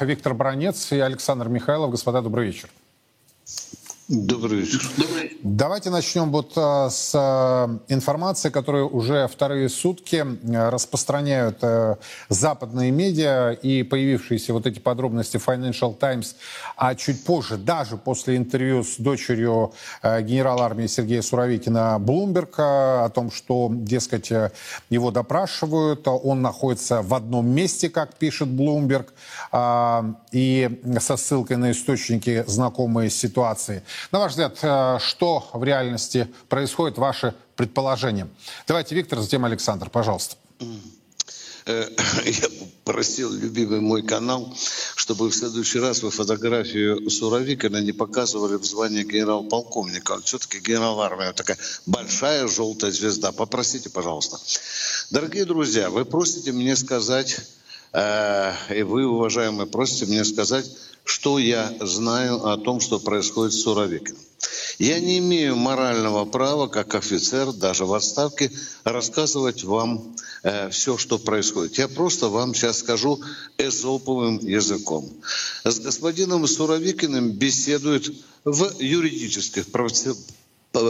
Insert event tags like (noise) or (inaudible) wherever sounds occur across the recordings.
Виктор Бронец и Александр Михайлов. Господа, добрый вечер. Добрый вечер. Добрый. Давайте начнем вот а, с а, информации, которую уже вторые сутки а, распространяют а, западные медиа и появившиеся вот эти подробности Financial Times, а чуть позже, даже после интервью с дочерью а, генерала армии Сергея Суровикина Блумберг о том, что, дескать, его допрашивают, он находится в одном месте, как пишет Блумберг, а, и со ссылкой на источники знакомые ситуации. На ваш взгляд, э, что в реальности происходит, ваши предположения? Давайте Виктор, затем Александр, пожалуйста. Э, (coughs) я просил любимый мой канал, чтобы в следующий раз вы фотографию Суровикина не показывали в звании генерал-полковника. Он все-таки генерал армии, такая большая желтая звезда. Попросите, пожалуйста. Дорогие друзья, вы просите мне сказать, э, и вы, уважаемые, просите мне сказать, что я знаю о том, что происходит с Суровикиным. Я не имею морального права, как офицер, даже в отставке, рассказывать вам э, все, что происходит. Я просто вам сейчас скажу эзоповым языком. С господином Суровикиным беседуют в юридических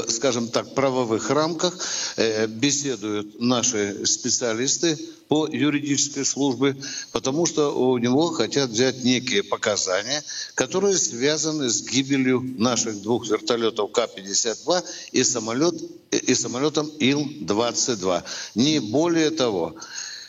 скажем так, правовых рамках э, беседуют наши специалисты по юридической службе, потому что у него хотят взять некие показания, которые связаны с гибелью наших двух вертолетов К-52 и, самолет, и самолетом Ил-22. Не более того.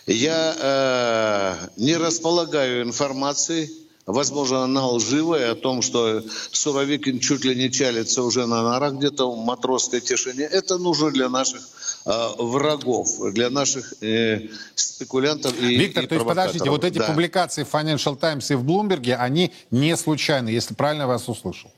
Я э, не располагаю информацией возможно, она лживая, о том, что Суровикин чуть ли не чалится уже на нарах где-то в матросской тишине. Это нужно для наших э, врагов, для наших э, спекулянтов и Виктор, и то есть подождите, вот эти да. публикации в Financial Times и в Bloomberg, они не случайны, если правильно вас услышал?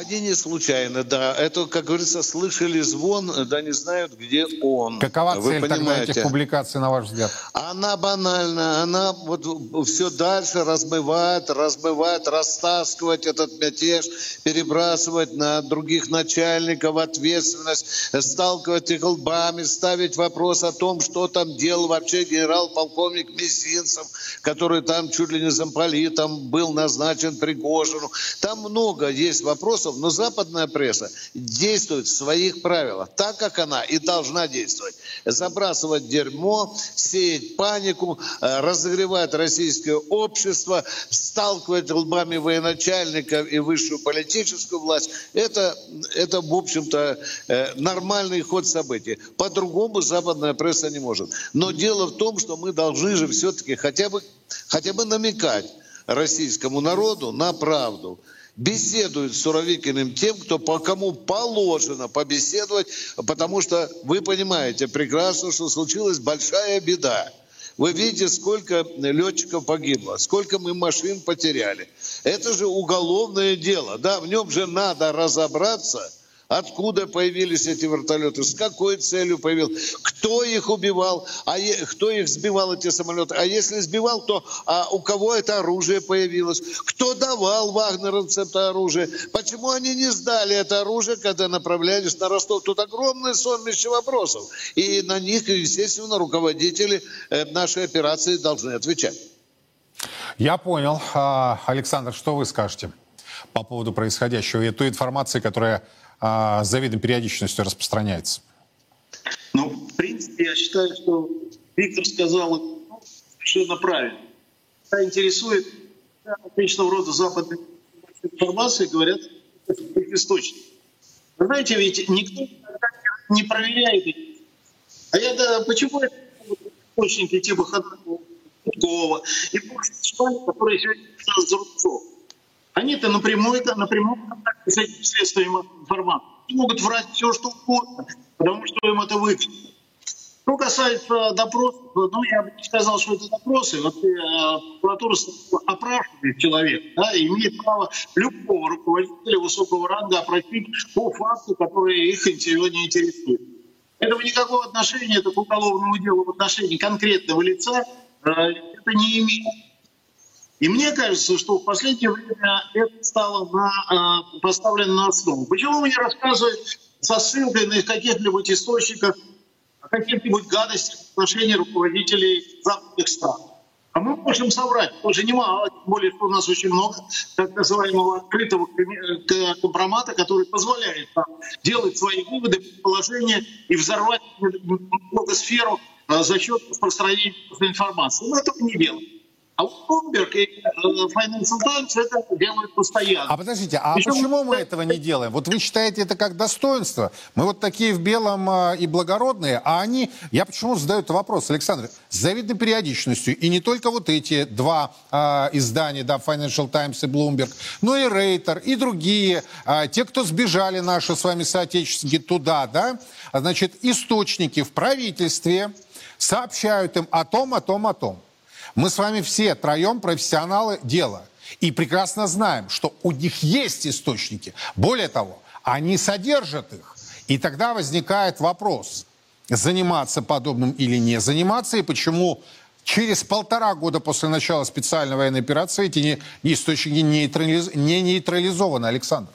Они не случайно, да. Это, как говорится, слышали звон, да не знают, где он. Какова Вы цель понимаете? тогда этих публикаций, на ваш взгляд? Она банальна. Она вот все дальше размывает, размывает, растаскивать этот мятеж, перебрасывать на других начальников ответственность, сталкивать их лбами, ставить вопрос о том, что там делал вообще генерал-полковник Мизинцев, который там чуть ли не замполитом был назначен Пригожину. Там много есть вопросов вопросов, но западная пресса действует в своих правилах, так как она и должна действовать. Забрасывать дерьмо, сеять панику, э, разогревать российское общество, сталкивать лбами военачальников и высшую политическую власть. Это, это в общем-то, э, нормальный ход событий. По-другому западная пресса не может. Но дело в том, что мы должны же все-таки хотя бы, хотя бы намекать российскому народу на правду беседует с Суровикиным тем, кто по кому положено побеседовать, потому что вы понимаете прекрасно, что случилась большая беда. Вы видите, сколько летчиков погибло, сколько мы машин потеряли. Это же уголовное дело. Да, в нем же надо разобраться – Откуда появились эти вертолеты? С какой целью появился? Кто их убивал? А е... кто их сбивал, эти самолеты? А если сбивал, то а у кого это оружие появилось? Кто давал вагнеровцам это оружие? Почему они не сдали это оружие, когда направлялись на Ростов? Тут огромное сонмище вопросов. И на них, естественно, руководители э, нашей операции должны отвечать. Я понял. А, Александр, что вы скажете по поводу происходящего и той информации, которая с завидной периодичностью распространяется? Ну, в принципе, я считаю, что Виктор сказал совершенно правильно. Меня интересует различного рода западной информации, говорят, их источник. Вы знаете, ведь никто не проверяет их. А я, да, почему это источники типа Ходоркова и прочие, которые сегодня за рубцов? Они-то напрямую, это, напрямую с этими средствами информации. Могут врать все, что угодно, потому что им это выгодно. Что касается допросов, ну, я бы не сказал, что это допросы. Вот э, прокуратура опрашивает человека, да, имеет право любого руководителя высокого ранга опросить по факту, который их не интересует. Этого никакого отношения это к уголовному делу в отношении конкретного лица э, это не имеет. И мне кажется, что в последнее время это стало на, э, поставлено на основу. Почему мне рассказывают со ссылкой на каких-нибудь источниках о каких-нибудь гадостях в отношении руководителей западных стран? А мы можем соврать, тоже немало, тем более, что у нас очень много так называемого открытого компромата, который позволяет нам делать свои выводы, предположения и взорвать сферу а, за счет распространения информации. Мы этого не делаем. А вот Bloomberg и э, Financial Times это делают постоянно. А подождите, а Причем... почему мы этого не делаем? Вот вы считаете это как достоинство? Мы вот такие в белом э, и благородные, а они... Я почему задаю этот вопрос, Александр? С завидной периодичностью. И не только вот эти два э, издания, да, Financial Times и Bloomberg, но и Рейтер, и другие. Э, те, кто сбежали, наши с вами соотечественники, туда, да, значит, источники в правительстве сообщают им о том, о том, о том. Мы с вами все троем профессионалы дела. И прекрасно знаем, что у них есть источники. Более того, они содержат их. И тогда возникает вопрос, заниматься подобным или не заниматься, и почему через полтора года после начала специальной военной операции эти источники нейтрализ... не нейтрализованы, Александр.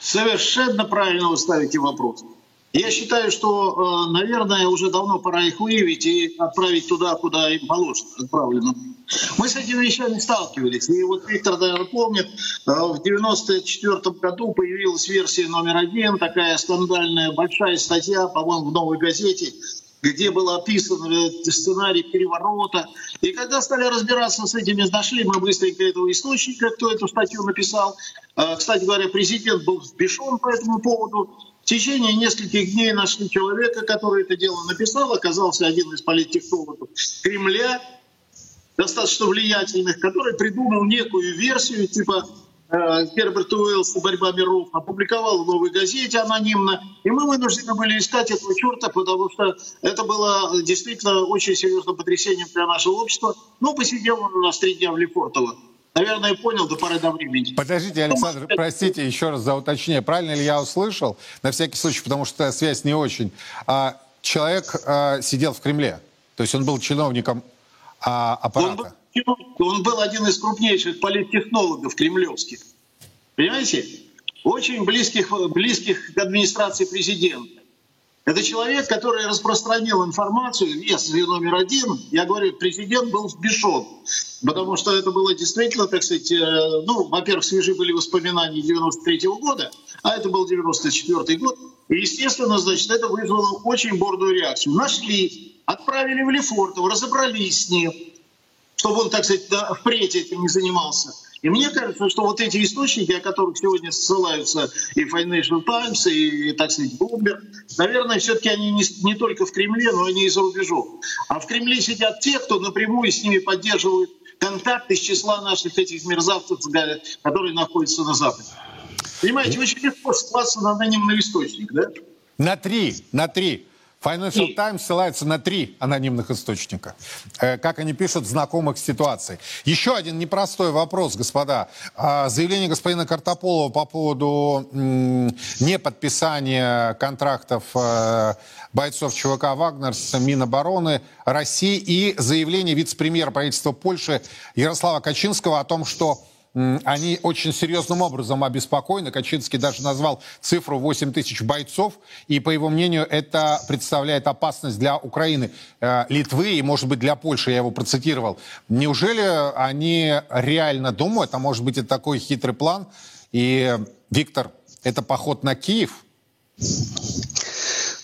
Совершенно правильно вы ставите вопрос. Я считаю, что, э, наверное, уже давно пора их выявить и отправить туда, куда им положено, отправлено. Мы с этими вещами сталкивались. И вот Виктор, наверное, помнит, э, в 94 году появилась версия номер один, такая скандальная большая статья, по-моему, в «Новой газете», где был описан э, сценарий переворота. И когда стали разбираться с этими, нашли мы быстренько этого источника, кто эту статью написал. Кстати говоря, президент был взбешен по этому поводу. Течение нескольких дней нашли человека, который это дело написал, оказался один из политтехнологов Кремля, достаточно влиятельных, который придумал некую версию типа э, Герберта Уэллса «Борьба миров», опубликовал в «Новой газете» анонимно, и мы вынуждены были искать этого черта, потому что это было действительно очень серьезным потрясением для нашего общества. Ну, посидел он у нас три дня в Лефортово. Наверное, понял до поры до времени. Подождите, Александр, простите еще раз за уточнение. Правильно ли я услышал, на всякий случай, потому что связь не очень, а, человек а, сидел в Кремле, то есть он был чиновником а, аппарата? Он был, он был один из крупнейших политтехнологов кремлевских. Понимаете? Очень близких, близких к администрации президента. Это человек, который распространил информацию, если номер один, я говорю, президент был взбешен, потому что это было действительно, так сказать, э, ну, во-первых, свежие были воспоминания 93 -го года, а это был 94 год, и, естественно, значит, это вызвало очень бордую реакцию. Нашли, отправили в Лефортово, разобрались с ним, чтобы он, так сказать, впредь этим не занимался. И мне кажется, что вот эти источники, о которых сегодня ссылаются и Financial Times, и, так сказать, Bloomberg, наверное, все-таки они не, не только в Кремле, но они и за рубежом. А в Кремле сидят те, кто напрямую с ними поддерживают контакты из числа наших этих мерзавцев, которые находятся на Западе. Понимаете, очень легко ссылаться на анонимный источник, да? На три, на три. Financial Times ссылается на три анонимных источника, э, как они пишут, знакомых с ситуацией. Еще один непростой вопрос, господа. А, заявление господина Картополова по поводу неподписания контрактов э, бойцов ЧВК «Вагнер» с Минобороны России и заявление вице-премьера правительства Польши Ярослава Качинского о том, что они очень серьезным образом обеспокоены. Качинский даже назвал цифру 8 тысяч бойцов, и, по его мнению, это представляет опасность для Украины, э, Литвы и, может быть, для Польши, я его процитировал. Неужели они реально думают, а может быть, это такой хитрый план? И, Виктор, это поход на Киев?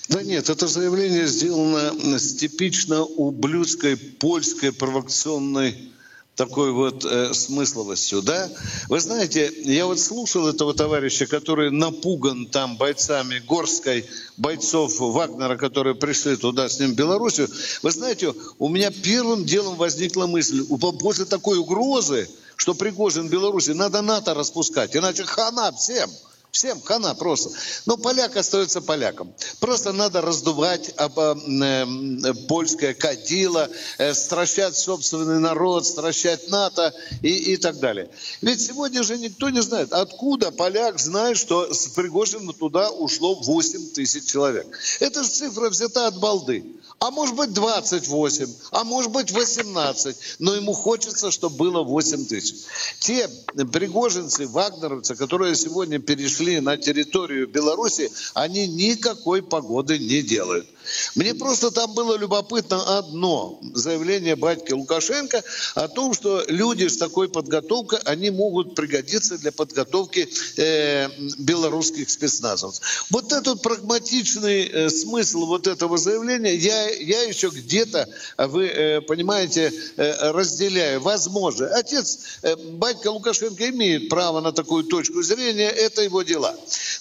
Да нет, это заявление сделано с типично ублюдской польской провокационной такой вот э, смысловостью, да? Вы знаете, я вот слушал этого товарища, который напуган там бойцами Горской, бойцов Вагнера, которые пришли туда с ним в Белоруссию. Вы знаете, у меня первым делом возникла мысль, после такой угрозы, что Пригожин в Беларуси, надо НАТО распускать, иначе хана всем – Всем хана просто. Но поляк остается поляком. Просто надо раздувать об, э, польское кадило, э, стращать собственный народ, стращать НАТО и, и так далее. Ведь сегодня же никто не знает, откуда поляк знает, что с Пригожина туда ушло 8 тысяч человек. Это же цифра взята от балды а может быть 28, а может быть 18, но ему хочется, чтобы было 8 тысяч. Те пригожинцы, вагнеровцы, которые сегодня перешли на территорию Беларуси, они никакой погоды не делают. Мне просто там было любопытно одно заявление батьки Лукашенко о том, что люди с такой подготовкой, они могут пригодиться для подготовки э, белорусских спецназовцев. Вот этот прагматичный э, смысл вот этого заявления я, я еще где-то, вы э, понимаете, э, разделяю. Возможно. Отец, э, батька Лукашенко имеет право на такую точку зрения, это его дела.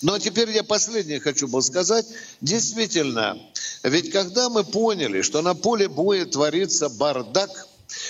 А теперь я последнее хочу бы сказать. Действительно, ведь когда мы поняли, что на поле боя творится бардак,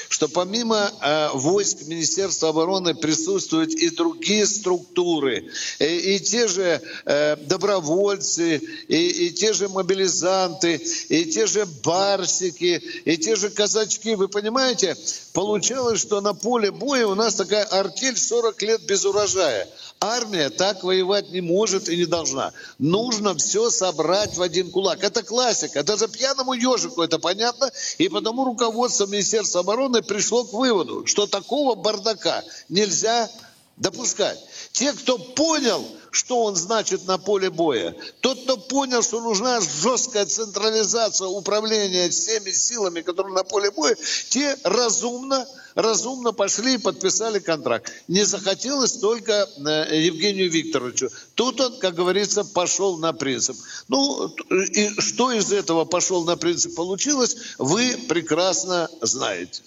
что помимо э, войск Министерства обороны присутствуют и другие структуры, и, и те же э, добровольцы, и, и те же мобилизанты, и те же барсики, и те же казачки. Вы понимаете, получалось, что на поле боя у нас такая артель 40 лет без урожая. Армия так воевать не может и не должна. Нужно все собрать в один кулак. Это классика. Даже пьяному ежику это понятно. И потому руководство Министерства обороны пришло к выводу, что такого бардака нельзя допускать. Те, кто понял, что он значит на поле боя, тот, кто понял, что нужна жесткая централизация управления всеми силами, которые на поле боя, те разумно, разумно пошли и подписали контракт. Не захотелось только э, Евгению Викторовичу. Тут он, как говорится, пошел на принцип. Ну, и что из этого пошел на принцип получилось, вы прекрасно знаете.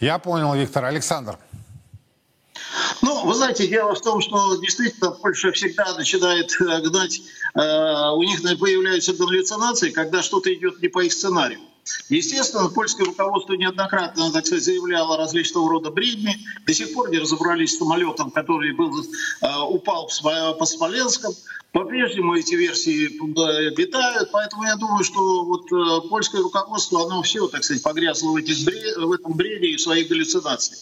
Я понял, Виктор. Александр. Вы знаете, дело в том, что действительно Польша всегда начинает э, гнать, э, у них появляются галлюцинации, когда что-то идет не по их сценарию. Естественно, польское руководство неоднократно, так сказать, заявляло различного рода бредни. До сих пор не разобрались с самолетом, который был, э, упал по Смоленском. По-прежнему эти версии питают, поэтому я думаю, что вот э, польское руководство, оно все, так сказать, погрязло в, этих бред, в этом бреде и в своих галлюцинациях.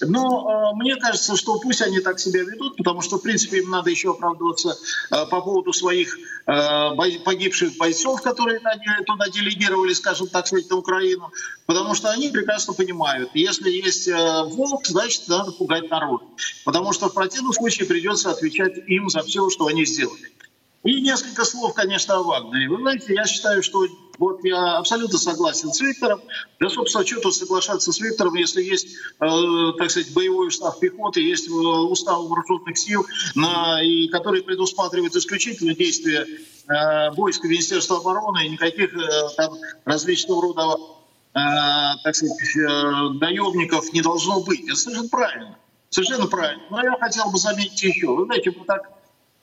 Но э, мне кажется, что пусть они так себя ведут, потому что, в принципе, им надо еще оправдываться э, по поводу своих э, погибших бойцов, которые туда делегировали, скажем так сказать, на Украину, потому что они прекрасно понимают, если есть э, волк, значит, надо пугать народ, потому что в противном случае придется отвечать им за все, что они сделали. И несколько слов, конечно, о Вагнере. Вы знаете, я считаю, что вот я абсолютно согласен с Виктором. Да, собственно, что тут соглашаться с Виктором, если есть, э, так сказать, боевой устав пехоты, есть э, устав вооруженных сил, на, и который предусматривает исключительно действия э, войск Министерства обороны, и никаких э, там различного рода, э, так сказать, э, наемников не должно быть. Это совершенно правильно. Совершенно правильно. Но я хотел бы заметить еще. Вы знаете, мы так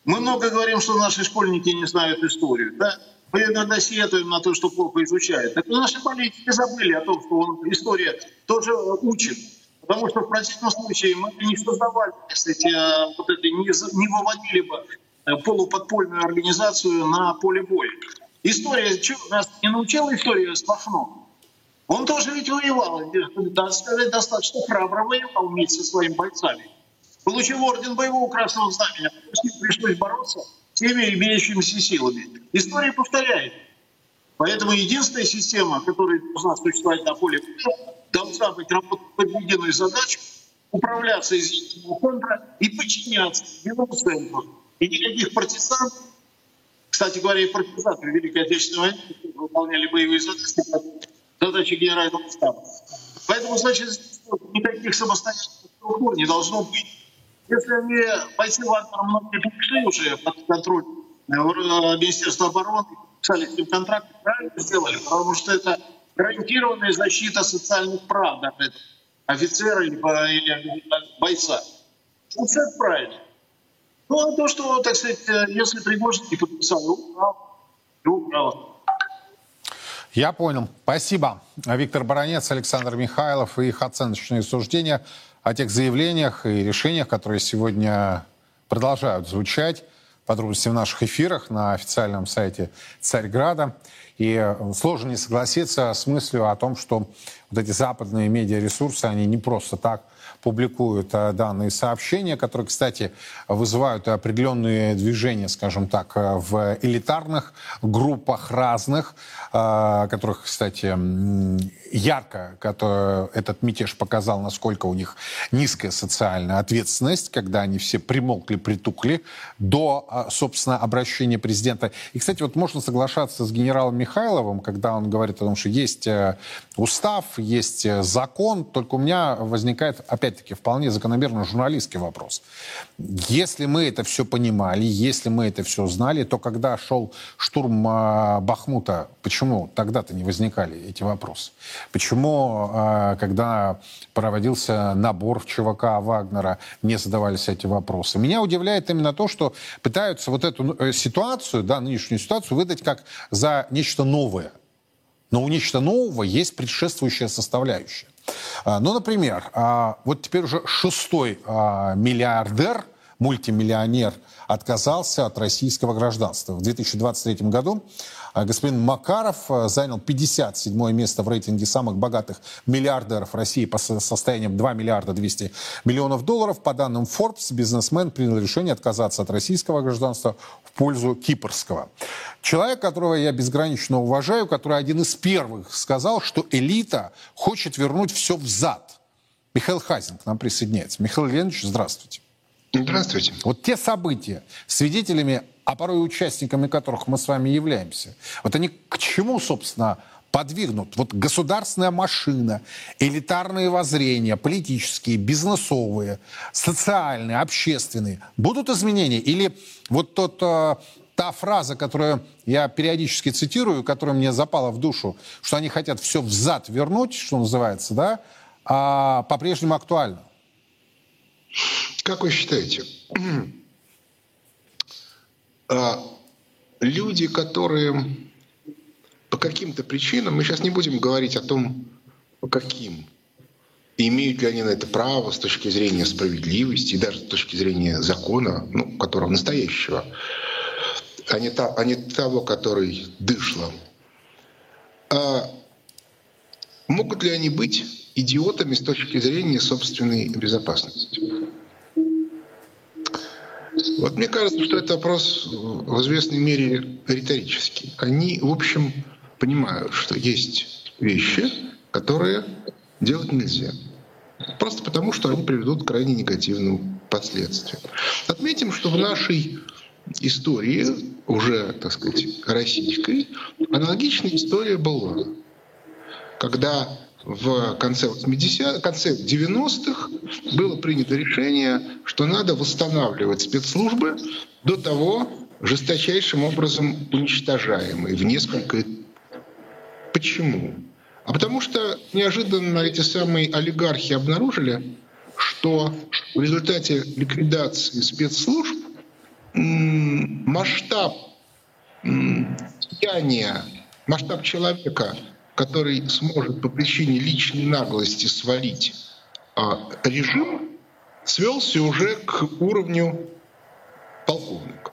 мы много говорим, что наши школьники не знают историю. Да? Мы иногда сетуем на то, что плохо изучают. Так наши политики забыли о том, что история тоже учит. Потому что в противном случае мы не создавали, кстати, э, вот это, не, не выводили бы э, полуподпольную организацию на поле боя. История, что, нас не научила история Смахно? Он тоже ведь воевал, сказать, достаточно храбро воевал вместе со своими бойцами получил орден боевого красного знамени, а пришлось бороться всеми имеющимися силами. История повторяет. Поэтому единственная система, которая должна существовать на поле должна быть работать под единую задачу, управляться из единого центра и подчиняться единому центру. И никаких партизан, кстати говоря, и партизаны Великой Отечественной войне выполняли боевые задачи, задачи генерального штаба. Поэтому, значит, никаких самостоятельных структур не должно быть. Если они, бойцы Вагнера многие перешли уже под контроль э, Министерства обороны, писали с ним контракт, правильно сделали, потому что это гарантированная защита социальных прав даже офицера или, или бойца. Вот это правильно. Ну, а то, что, так сказать, э, если Пригожин не подписал, ну, право, ну. Я понял. Спасибо. Виктор Баранец, Александр Михайлов и их оценочные суждения о тех заявлениях и решениях, которые сегодня продолжают звучать. Подробности в наших эфирах на официальном сайте Царьграда. И э, сложно не согласиться с мыслью о том, что вот эти западные медиаресурсы, они не просто так публикуют э, данные сообщения, которые, кстати, вызывают определенные движения, скажем так, э, в элитарных группах разных, которых, кстати, ярко который, этот мятеж показал, насколько у них низкая социальная ответственность, когда они все примолкли, притухли до, собственно, обращения президента. И, кстати, вот можно соглашаться с генералом Михайловым, когда он говорит о том, что есть э, устав, есть э, закон, только у меня возникает, опять-таки, вполне закономерный журналистский вопрос. Если мы это все понимали, если мы это все знали, то когда шел штурм Бахмута, почему тогда-то не возникали эти вопросы? Почему, когда проводился набор в ЧВК Вагнера, не задавались эти вопросы? Меня удивляет именно то, что пытаются вот эту ситуацию, да, нынешнюю ситуацию выдать как за нечто новое. Но у нечто нового есть предшествующая составляющая. А, ну, например, а, вот теперь уже шестой а, миллиардер, мультимиллионер, отказался от российского гражданства. В 2023 году а господин Макаров э, занял 57 место в рейтинге самых богатых миллиардеров России по состояниям 2 миллиарда 200 миллионов долларов. По данным Forbes, бизнесмен принял решение отказаться от российского гражданства в пользу кипрского. Человек, которого я безгранично уважаю, который один из первых сказал, что элита хочет вернуть все взад. Михаил Хазин к нам присоединяется. Михаил Леонидович, здравствуйте. Здравствуйте. Вот те события, свидетелями а порой участниками которых мы с вами являемся, вот они к чему, собственно, подвигнут? Вот государственная машина, элитарные воззрения, политические, бизнесовые, социальные, общественные, будут изменения? Или вот тот э, та фраза, которую я периодически цитирую, которая мне запала в душу, что они хотят все взад вернуть, что называется, да, а по-прежнему актуальна? Как вы считаете, люди, которые по каким-то причинам, мы сейчас не будем говорить о том, по каким, имеют ли они на это право с точки зрения справедливости и даже с точки зрения закона, ну, которого настоящего, а не, та, а не того, который дышло. А могут ли они быть идиотами с точки зрения собственной безопасности? Вот мне кажется, что это вопрос в известной мере риторический. Они, в общем, понимают, что есть вещи, которые делать нельзя. Просто потому, что они приведут к крайне негативным последствиям. Отметим, что в нашей истории, уже, так сказать, российской, аналогичная история была. Когда в конце 80 конце 90-х было принято решение, что надо восстанавливать спецслужбы до того жесточайшим образом уничтожаемые в несколько... Почему? А потому что неожиданно эти самые олигархи обнаружили, что в результате ликвидации спецслужб масштаб влияния, масштаб человека – который сможет по причине личной наглости свалить а, режим, свелся уже к уровню полковника.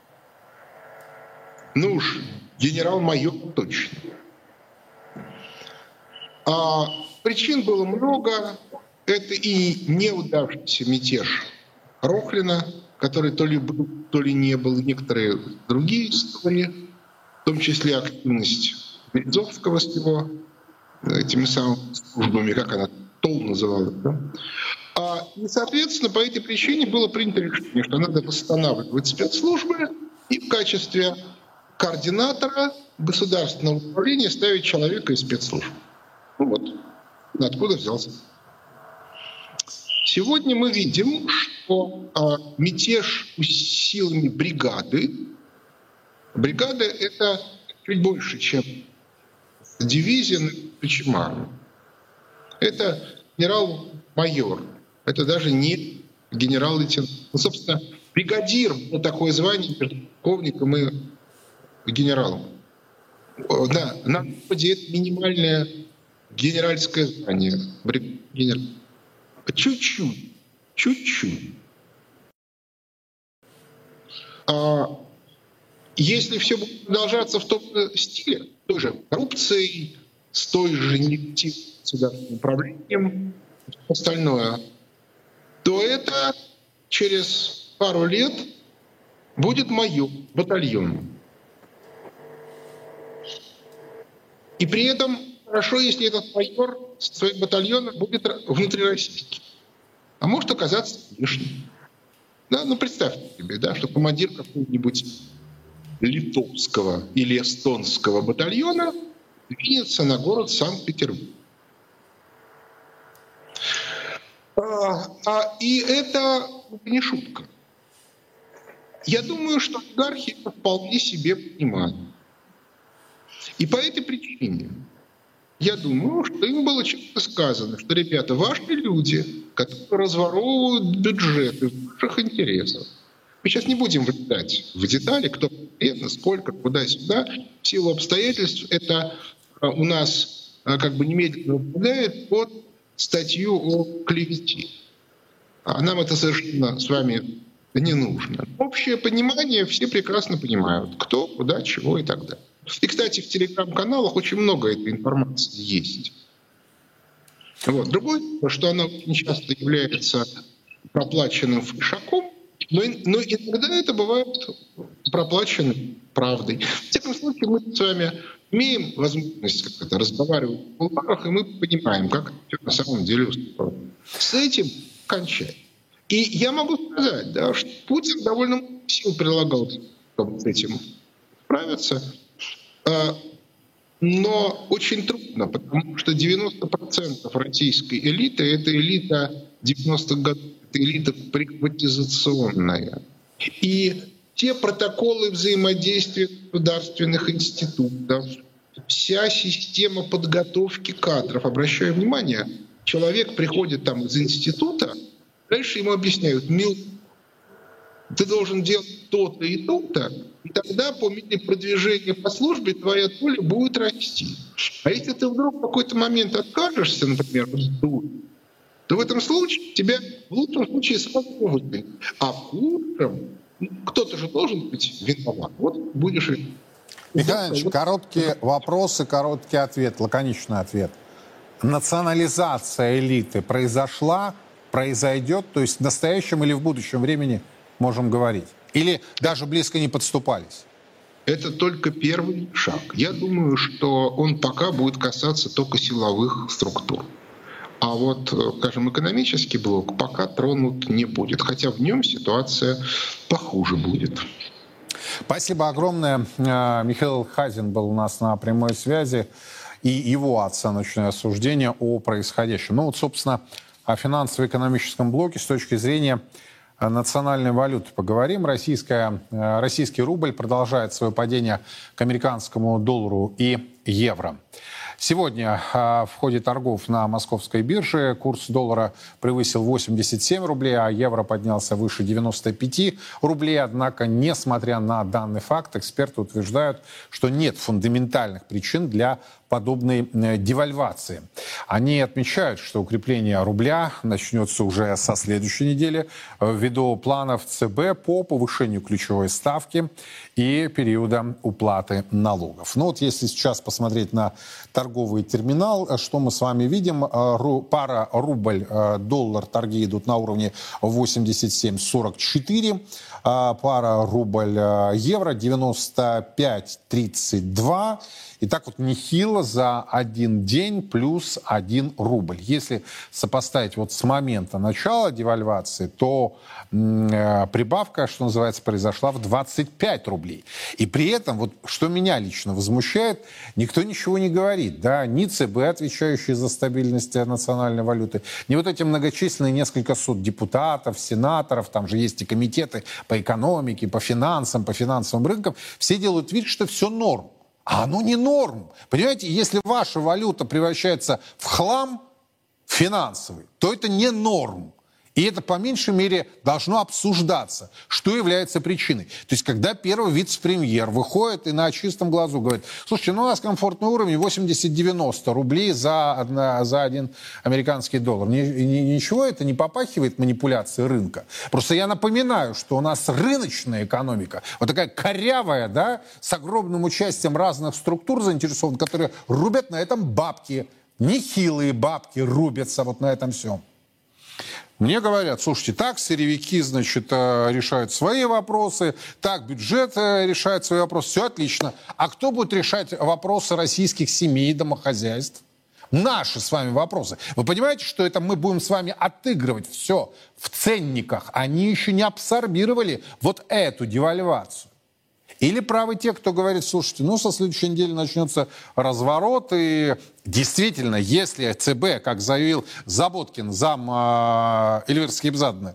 Ну уж генерал-майор точно. А причин было много. Это и неудавшийся мятеж Рохлина, который то ли был, то ли не был, некоторые другие истории, в том числе активность Березовского с его этими самыми службами, как она, ТОЛ называлась, да? А, и, соответственно, по этой причине было принято решение, что надо восстанавливать спецслужбы и в качестве координатора государственного управления ставить человека из спецслужб. Ну вот, откуда взялся. Сегодня мы видим, что а, мятеж силами бригады, бригада — это чуть больше, чем дивизия Кочемару. Это генерал-майор. Это даже не генерал-лейтенант. Ну, собственно, бригадир — вот такое звание полковником и генералом. Да, на Западе это минимальное генеральское звание. Генерал. Чуть-чуть. Чуть-чуть. А если все будет продолжаться в том стиле, той же коррупцией, с той же негативным государственным управлением, остальное, то это через пару лет будет майор батальон. И при этом хорошо, если этот майор своим батальоном будет внутрироссийский. А может оказаться внешним. Да, ну представьте себе, да, что командир какой-нибудь литовского или эстонского батальона двинется на город Санкт-Петербург. А, а, и это не шутка. Я думаю, что олигархи это вполне себе понимают. И по этой причине я думаю, что им было четко сказано, что, ребята, ваши люди, которые разворовывают бюджеты ваших интересах, мы сейчас не будем влезать в детали, кто конкретно, сколько, куда-сюда. В силу обстоятельств это а, у нас а, как бы немедленно попадает под статью о клевете. А нам это совершенно с вами не нужно. Общее понимание все прекрасно понимают, кто, куда, чего и так далее. И, кстати, в телеграм-каналах очень много этой информации есть. Вот. Другое, что она очень часто является проплаченным фишаком, но, но иногда это бывает проплаченным правдой. В всяком случае, мы с вами имеем возможность как это, разговаривать в кулуарах, и мы понимаем, как это на самом деле устроено. С этим кончать. И я могу сказать, да, что Путин довольно сил прилагал, чтобы с этим справиться. А, но очень трудно, потому что 90% российской элиты – это элита 90-х годов, элита приватизационная. И те протоколы взаимодействия государственных институтов, вся система подготовки кадров. Обращаю внимание, человек приходит там из института, дальше ему объясняют, мил, ты должен делать то-то и то-то, и тогда по мере продвижения по службе твоя доля будет расти. А если ты вдруг в какой-то момент откажешься, например, то в этом случае тебя в лучшем случае сразу. А в худшем ну, кто-то же должен быть виноват. Вот будешь и... Михаил короткие вопросы, короткий ответ, лаконичный ответ. Национализация элиты произошла, произойдет, то есть в настоящем или в будущем времени можем говорить? Или даже близко не подступались? Это только первый шаг. Я думаю, что он пока будет касаться только силовых структур. А вот, э, скажем, экономический блок пока тронут не будет, хотя в нем ситуация похуже будет. Спасибо огромное. Э, Михаил Хазин был у нас на прямой связи и его оценочное осуждение о происходящем. Ну вот, собственно, о финансово-экономическом блоке с точки зрения национальной валюты поговорим. Российская, э, российский рубль продолжает свое падение к американскому доллару и евро. Сегодня а, в ходе торгов на московской бирже курс доллара превысил 87 рублей, а евро поднялся выше 95 рублей. Однако, несмотря на данный факт, эксперты утверждают, что нет фундаментальных причин для подобной э, девальвации. Они отмечают, что укрепление рубля начнется уже со следующей недели э, ввиду планов ЦБ по повышению ключевой ставки и периода уплаты налогов. Ну вот если сейчас посмотреть на торговый терминал, э, что мы с вами видим? Пара рубль-доллар торги идут на уровне 87.44 пара рубль-евро 95.32 и так вот нехило за один день плюс один рубль. Если сопоставить вот с момента начала девальвации, то э, прибавка, что называется, произошла в 25 рублей. И при этом, вот что меня лично возмущает, никто ничего не говорит. Да? Ни ЦБ, отвечающий за стабильность национальной валюты, ни вот эти многочисленные несколько суд депутатов, сенаторов, там же есть и комитеты по экономике, по финансам, по финансовым рынкам, все делают вид, что все норм. А оно не норм. Понимаете, если ваша валюта превращается в хлам финансовый, то это не норм. И это по меньшей мере должно обсуждаться, что является причиной. То есть, когда первый вице-премьер выходит и на чистом глазу говорит, слушайте, ну у нас комфортный уровень 80-90 рублей за, за один американский доллар. Ни, ни, ничего это не попахивает манипуляцией рынка. Просто я напоминаю, что у нас рыночная экономика, вот такая корявая, да, с огромным участием разных структур заинтересованных, которые рубят на этом бабки. Нехилые бабки рубятся вот на этом всем. Мне говорят, слушайте, так сырьевики, значит, э, решают свои вопросы, так бюджет э, решает свои вопросы, все отлично. А кто будет решать вопросы российских семей, домохозяйств? Наши с вами вопросы. Вы понимаете, что это мы будем с вами отыгрывать все в ценниках? Они еще не абсорбировали вот эту девальвацию. Или правы те, кто говорит, слушайте, ну, со следующей недели начнется разворот, и действительно, если ЦБ, как заявил Заботкин, зам э, Эльвира Скибзадна,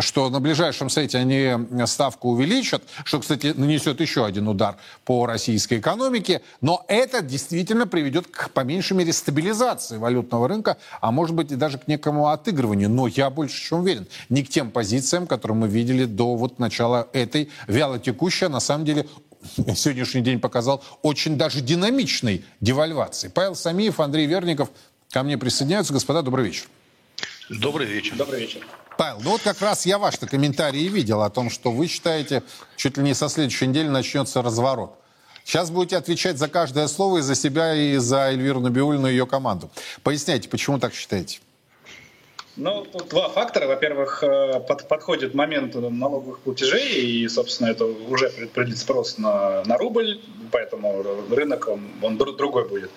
что на ближайшем сайте они ставку увеличат, что, кстати, нанесет еще один удар по российской экономике, но это действительно приведет к, по меньшей мере, стабилизации валютного рынка, а может быть и даже к некому отыгрыванию. Но я больше чем уверен, не к тем позициям, которые мы видели до вот начала этой вяло текущей, а на самом деле сегодняшний день показал очень даже динамичной девальвации. Павел Самиев, Андрей Верников ко мне присоединяются. Господа, добрый вечер. Добрый вечер. Добрый вечер. Павел, ну вот как раз я ваши комментарии видел о том, что вы считаете, чуть ли не со следующей недели начнется разворот. Сейчас будете отвечать за каждое слово и за себя, и за Эльвиру Набиулину и ее команду. Поясняйте, почему так считаете? Ну, тут два фактора. Во-первых, э, под, подходит момент налоговых платежей, и, собственно, это уже определит спрос на, на рубль, поэтому рынок, он, он другой будет.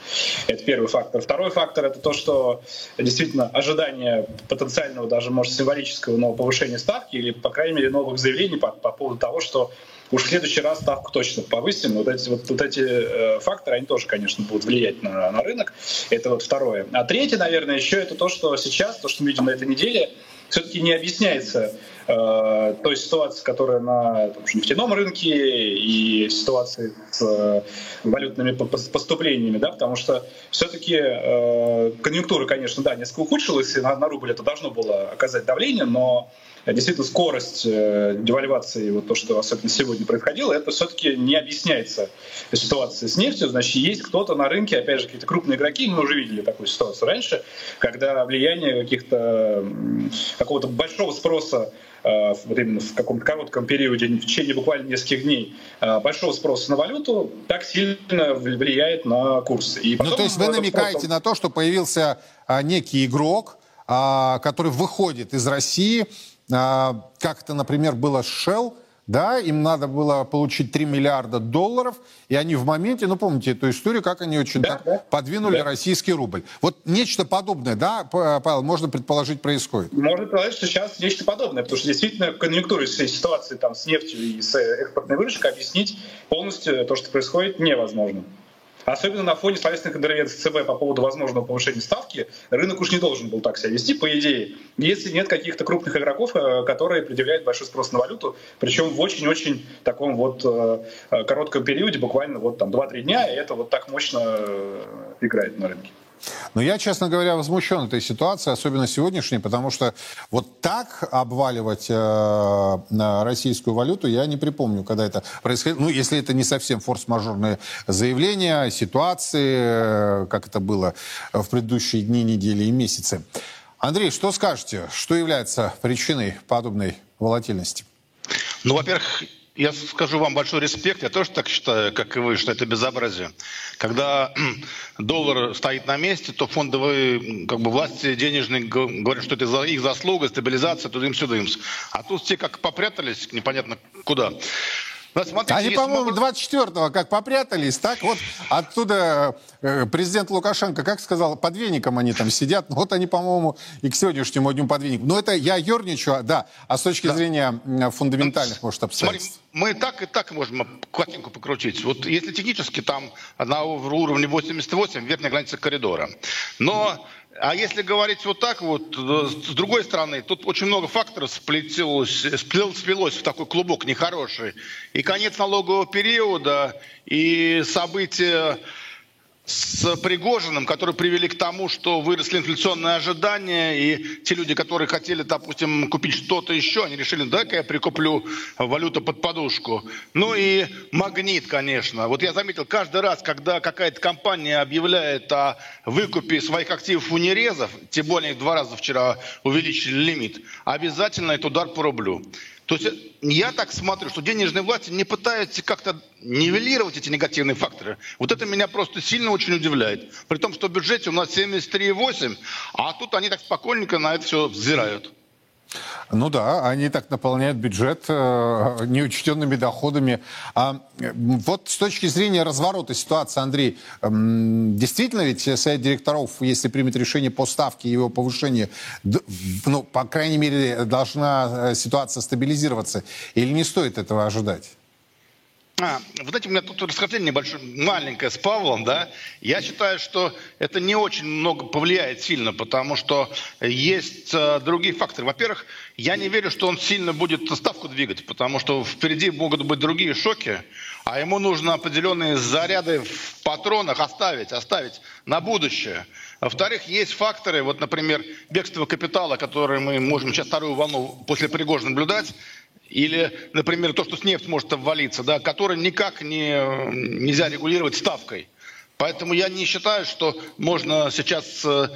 Это первый фактор. Второй фактор — это то, что действительно ожидание потенциального, даже, может, символического нового повышения ставки или, по крайней мере, новых заявлений по, по поводу того, что уж в следующий раз ставку точно повысим. Вот эти, вот, вот эти э, факторы, они тоже, конечно, будут влиять на, на рынок. Это вот второе. А третье, наверное, еще это то, что сейчас, то, что мы видим на этой неделе, все-таки не объясняется э, той ситуации, которая на там, нефтяном рынке и ситуации с э, валютными поступлениями, да, потому что все-таки э, конъюнктура, конечно, да, несколько ухудшилась, и на, на рубль это должно было оказать давление, но действительно скорость э, девальвации, вот то, что особенно сегодня происходило, это все-таки не объясняется ситуацией с нефтью. Значит, есть кто-то на рынке, опять же, какие-то крупные игроки, мы уже видели такую ситуацию раньше, когда влияние каких-то какого-то большого спроса э, вот именно в каком-то коротком периоде, в течение буквально нескольких дней, большого спроса на валюту так сильно влияет на курс. И ну, то есть вы намекаете спроса... на то, что появился некий игрок, а, который выходит из России, а, как это, например, было с Shell, да, им надо было получить 3 миллиарда долларов, и они в моменте, ну, помните эту историю, как они очень да, так да. подвинули да. российский рубль. Вот нечто подобное, да, Павел, можно предположить, происходит? Можно предположить, что сейчас нечто подобное, потому что действительно конъюнктуру всей ситуации там, с нефтью и с экспортной выручкой объяснить полностью то, что происходит, невозможно. Особенно на фоне словесных интервенций ЦБ по поводу возможного повышения ставки, рынок уж не должен был так себя вести, по идее, если нет каких-то крупных игроков, э, которые предъявляют большой спрос на валюту, причем в очень-очень таком вот э, э, коротком периоде, буквально вот там 2-3 дня, и это вот так мощно играет на рынке. Но я, честно говоря, возмущен этой ситуацией, особенно сегодняшней, потому что вот так обваливать э, российскую валюту я не припомню, когда это происходило. Ну, если это не совсем форс-мажорные заявления, ситуации, э, как это было в предыдущие дни, недели и месяцы. Андрей, что скажете? Что является причиной подобной волатильности? Ну, во-первых, я скажу вам большой респект, я тоже так считаю, как и вы, что это безобразие. Когда доллар стоит на месте, то фондовые как бы, власти денежные говорят, что это их заслуга, стабилизация, тудым-сюдым. А тут все как попрятались непонятно куда. Ну, смотрите, Они, по-моему, могут... 24-го как попрятались, так вот оттуда э, президент Лукашенко, как сказал, под веником они там сидят. Ну, вот они, по-моему, и к сегодняшнему дню под веником. Но это я ерничаю, да, а с точки да. зрения фундаментальных, ну, может, обстоятельств. Смотри, мы так и так можем картинку покрутить. Вот если технически там на уровне 88, верхняя граница коридора. Но а если говорить вот так вот, с другой стороны, тут очень много факторов сплетилось, сплел, сплелось в такой клубок нехороший. И конец налогового периода, и события с Пригожиным, которые привели к тому, что выросли инфляционные ожидания, и те люди, которые хотели, допустим, купить что-то еще, они решили, дай-ка я прикуплю валюту под подушку. Ну и магнит, конечно. Вот я заметил, каждый раз, когда какая-то компания объявляет о выкупе своих активов у нерезов, тем более два раза вчера увеличили лимит, обязательно это удар по рублю. То есть я так смотрю, что денежные власти не пытаются как-то нивелировать эти негативные факторы. Вот это меня просто сильно очень удивляет. При том, что в бюджете у нас 73,8, а тут они так спокойненько на это все взирают. Ну да, они так наполняют бюджет э, неучтенными доходами. А, вот с точки зрения разворота ситуации, Андрей, э, действительно ведь совет директоров, если примет решение по ставке и его повышению, ну, по крайней мере, должна э, ситуация стабилизироваться? Или не стоит этого ожидать? А, вы знаете, у меня тут расхождение небольшое, маленькое с Павлом, да. Я считаю, что это не очень много повлияет сильно, потому что есть э, другие факторы. Во-первых, я не верю, что он сильно будет ставку двигать, потому что впереди могут быть другие шоки, а ему нужно определенные заряды в патронах оставить, оставить на будущее. Во-вторых, есть факторы, вот, например, бегство капитала, которые мы можем сейчас вторую волну после Пригожина наблюдать, или, например, то, что с нефть может обвалиться, да, который никак не, нельзя регулировать ставкой. Поэтому я не считаю, что можно сейчас э,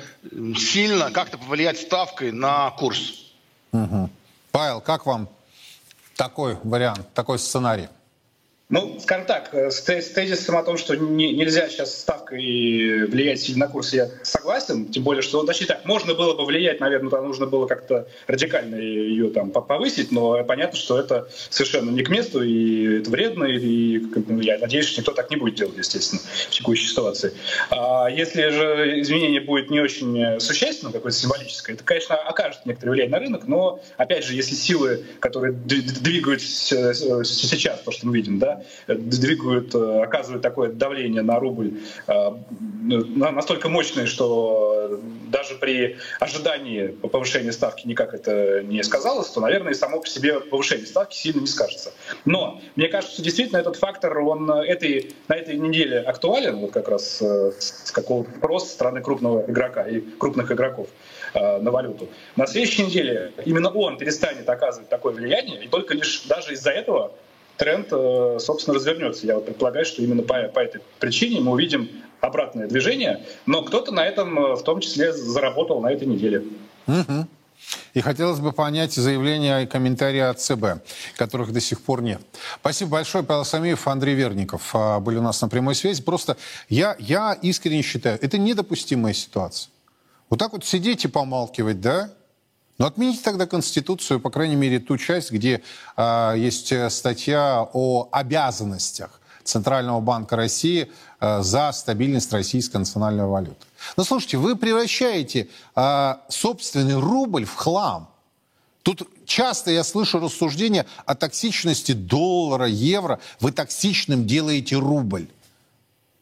сильно как-то повлиять ставкой на курс. Угу. Павел, как вам такой вариант, такой сценарий? Ну, скажем так, э, с тезисом о том, что не, нельзя сейчас ставкой влиять сильно на курс, я согласен. Тем более, что, точнее так, можно было бы влиять, наверное, там нужно было как-то радикально ее там повысить, но понятно, что это совершенно не к месту, и это вредно, и ну, я надеюсь, что никто так не будет делать, естественно, в текущей ситуации. А если же изменение будет не очень существенным, какое-то символическое, это, конечно, окажет некоторое влияние на рынок, но, опять же, если силы, которые двигают сейчас, то, что мы видим, да, двигают, э, оказывают такое давление на рубль э, настолько мощное, что даже при ожидании повышения ставки никак это не сказалось, то, наверное, и само по себе повышение ставки сильно не скажется. Но мне кажется, действительно этот фактор, он этой, на этой неделе актуален, вот как раз э, с какого-то роста страны крупного игрока и крупных игроков на валюту. На следующей неделе именно он перестанет оказывать такое влияние, и только лишь даже из-за этого тренд, э, собственно, развернется. Я вот предполагаю, что именно по, по этой причине мы увидим обратное движение, но кто-то на этом э, в том числе заработал на этой неделе. Угу. И хотелось бы понять заявления и комментарии от ЦБ, которых до сих пор нет. Спасибо большое, Павел Самиев, Андрей Верников а, были у нас на прямой связи. Просто я, я искренне считаю, это недопустимая ситуация. Вот так вот сидеть и помалкивать, да, но отмените тогда Конституцию, по крайней мере, ту часть, где а, э, есть статья о обязанностях Центрального банка России э, за стабильность российской национальной валюты. Но слушайте, вы превращаете э, собственный рубль в хлам. Тут часто я слышу рассуждения о токсичности доллара, евро. Вы токсичным делаете рубль